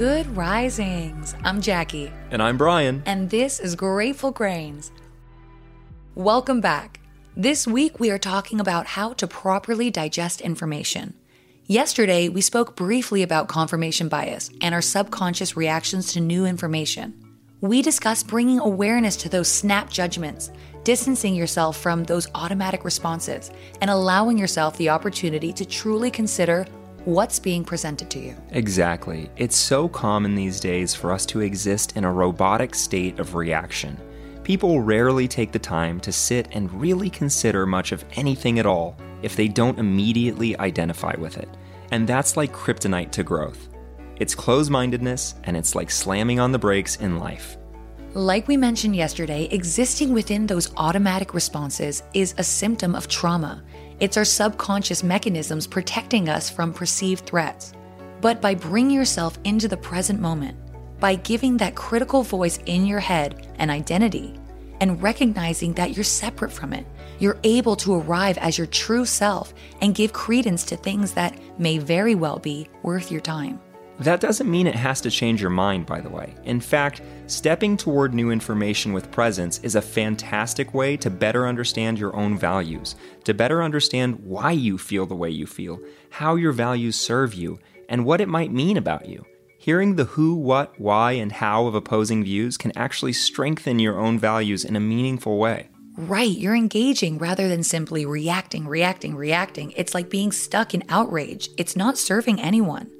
Good risings. I'm Jackie. And I'm Bryan. And this is Grateful Grains. Welcome back. This week we are talking about how to properly digest information. Yesterday we spoke briefly about confirmation bias and our subconscious reactions to new information. We discussed bringing awareness to those snap judgments, distancing yourself from those automatic responses, and allowing yourself the opportunity to truly consider what's being presented to you. Exactly. It's so common these days for us to exist in a robotic state of reaction. People rarely take the time to sit and really consider much of anything at all if they don't immediately identify with it. And that's like kryptonite to growth. It's closed mindedness, and it's like slamming on the brakes in life. Like we mentioned yesterday, existing within those automatic responses is a symptom of trauma. It's our subconscious mechanisms protecting us from perceived threats. But by bringing yourself into the present moment, by giving that critical voice in your head an identity, and recognizing that you're separate from it, you're able to arrive as your true self and give credence to things that may very well be worth your time. That doesn't mean it has to change your mind, by the way. In fact, stepping toward new information with presence is a fantastic way to better understand your own values, to better understand why you feel the way you feel, how your values serve you, and what it might mean about you. Hearing the who, what, why, and how of opposing views can actually strengthen your own values in a meaningful way. Right, you're engaging rather than simply reacting, reacting, reacting. It's like being stuck in outrage. It's not serving anyone.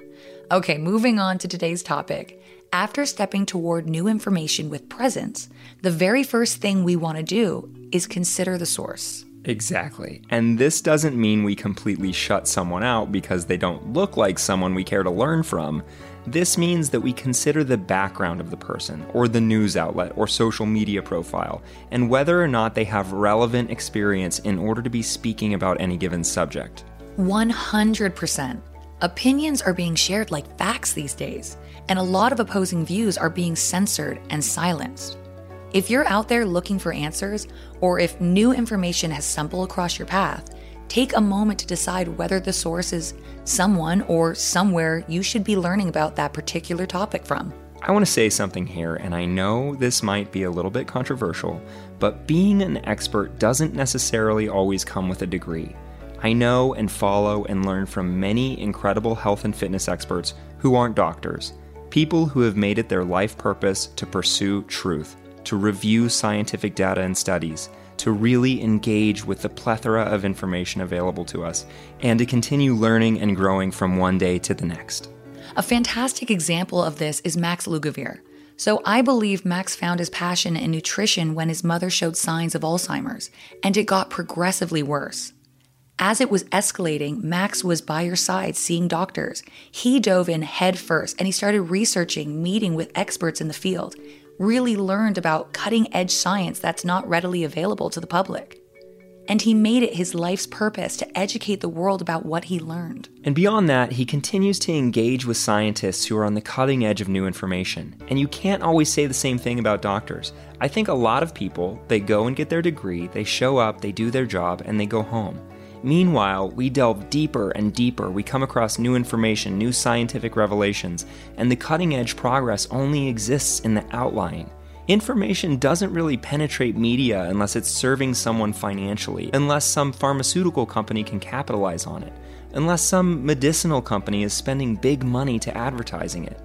Okay, moving on to today's topic. After stepping toward new information with presence, the very first thing we want to do is consider the source. Exactly. And this doesn't mean we completely shut someone out because they don't look like someone we care to learn from. This means that we consider the background of the person, or the news outlet, or social media profile, and whether or not they have relevant experience in order to be speaking about any given subject. 100%. Opinions are being shared like facts these days, and a lot of opposing views are being censored and silenced. If you're out there looking for answers, or if new information has stumbled across your path, take a moment to decide whether the source is someone or somewhere you should be learning about that particular topic from. I want to say something here, and I know this might be a little bit controversial, but being an expert doesn't necessarily always come with a degree. I know and follow and learn from many incredible health and fitness experts who aren't doctors, people who have made it their life purpose to pursue truth, to review scientific data and studies, to really engage with the plethora of information available to us, and to continue learning and growing from one day to the next. A fantastic example of this is Max Lugavere. So I believe Max found his passion in nutrition when his mother showed signs of Alzheimer's, and it got progressively worse. As it was escalating, Max was by your side seeing doctors. He dove in head first and he started researching, meeting with experts in the field, really learned about cutting edge science that's not readily available to the public. And he made it his life's purpose to educate the world about what he learned. And beyond that, he continues to engage with scientists who are on the cutting edge of new information. And you can't always say the same thing about doctors. I think a lot of people, they go and get their degree, they show up, they do their job, and they go home. Meanwhile, we delve deeper and deeper. We come across new information, new scientific revelations, and the cutting edge progress only exists in the outline. Information doesn't really penetrate media unless it's serving someone financially, unless some pharmaceutical company can capitalize on it, unless some medicinal company is spending big money to advertising it,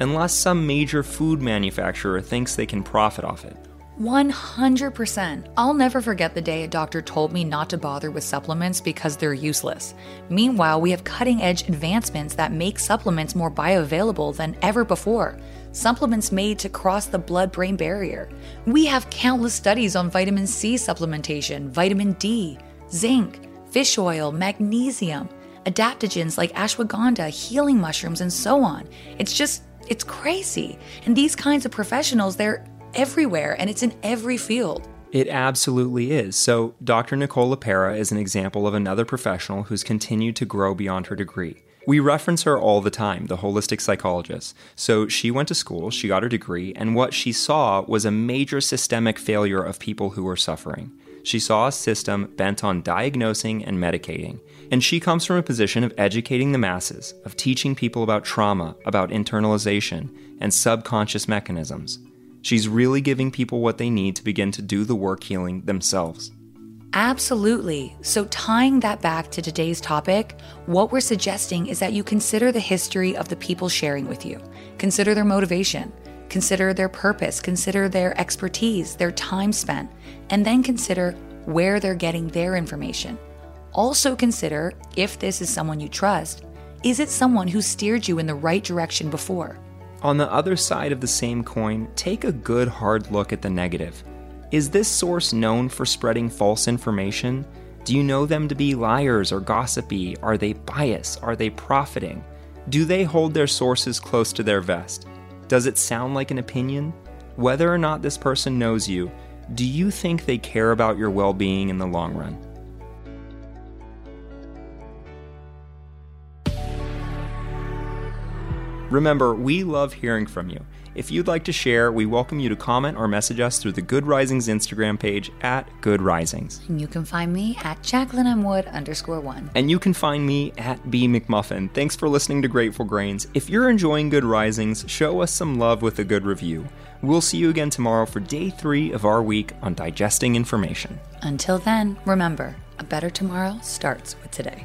unless some major food manufacturer thinks they can profit off it. 100%. I'll never forget the day a doctor told me not to bother with supplements because they're useless. Meanwhile, we have cutting edge advancements that make supplements more bioavailable than ever before. Supplements made to cross the blood brain barrier. We have countless studies on vitamin C supplementation, vitamin D, zinc, fish oil, magnesium. adaptogens like ashwagandha, healing mushrooms, and so on. It's just, it's crazy. And these kinds of professionals, they're everywhere and it's in every field. It absolutely is. So, Dr. Nicole LePera is an example of another professional who's continued to grow beyond her degree. We reference her all the time, the holistic psychologist. So she went to school, she got her degree, and what she saw was a major systemic failure of people who were suffering. She saw a system bent on diagnosing and medicating. And she comes from a position of educating the masses, of teaching people about trauma, about internalization, and subconscious mechanisms. She's really giving people what they need to begin to do the work healing themselves. Absolutely. So, tying that back to today's topic, what we're suggesting is that you consider the history of the people sharing with you. Consider their motivation, consider their purpose, consider their expertise, their time spent, and then consider where they're getting their information. Also, consider if this is someone you trust, is it someone who steered you in the right direction before? On the other side of the same coin, take a good hard look at the negative. Is this source known for spreading false information? Do you know them to be liars or gossipy? Are they biased? Are they profiting? Do they hold their sources close to their vest? Does it sound like an opinion? Whether or not this person knows you, do you think they care about your well being in the long run? Remember, we love hearing from you. If you'd like to share, we welcome you to comment or message us through the Good Risings Instagram page at Good Risings. And you can find me at Jacqueline M. Wood underscore one. And you can find me at B McMullin. Thanks for listening to Grateful Grains. If you're enjoying Good Risings, show us some love with a good review. We'll see you again tomorrow for day three of our week on digesting information. Until then, remember, a better tomorrow starts with today.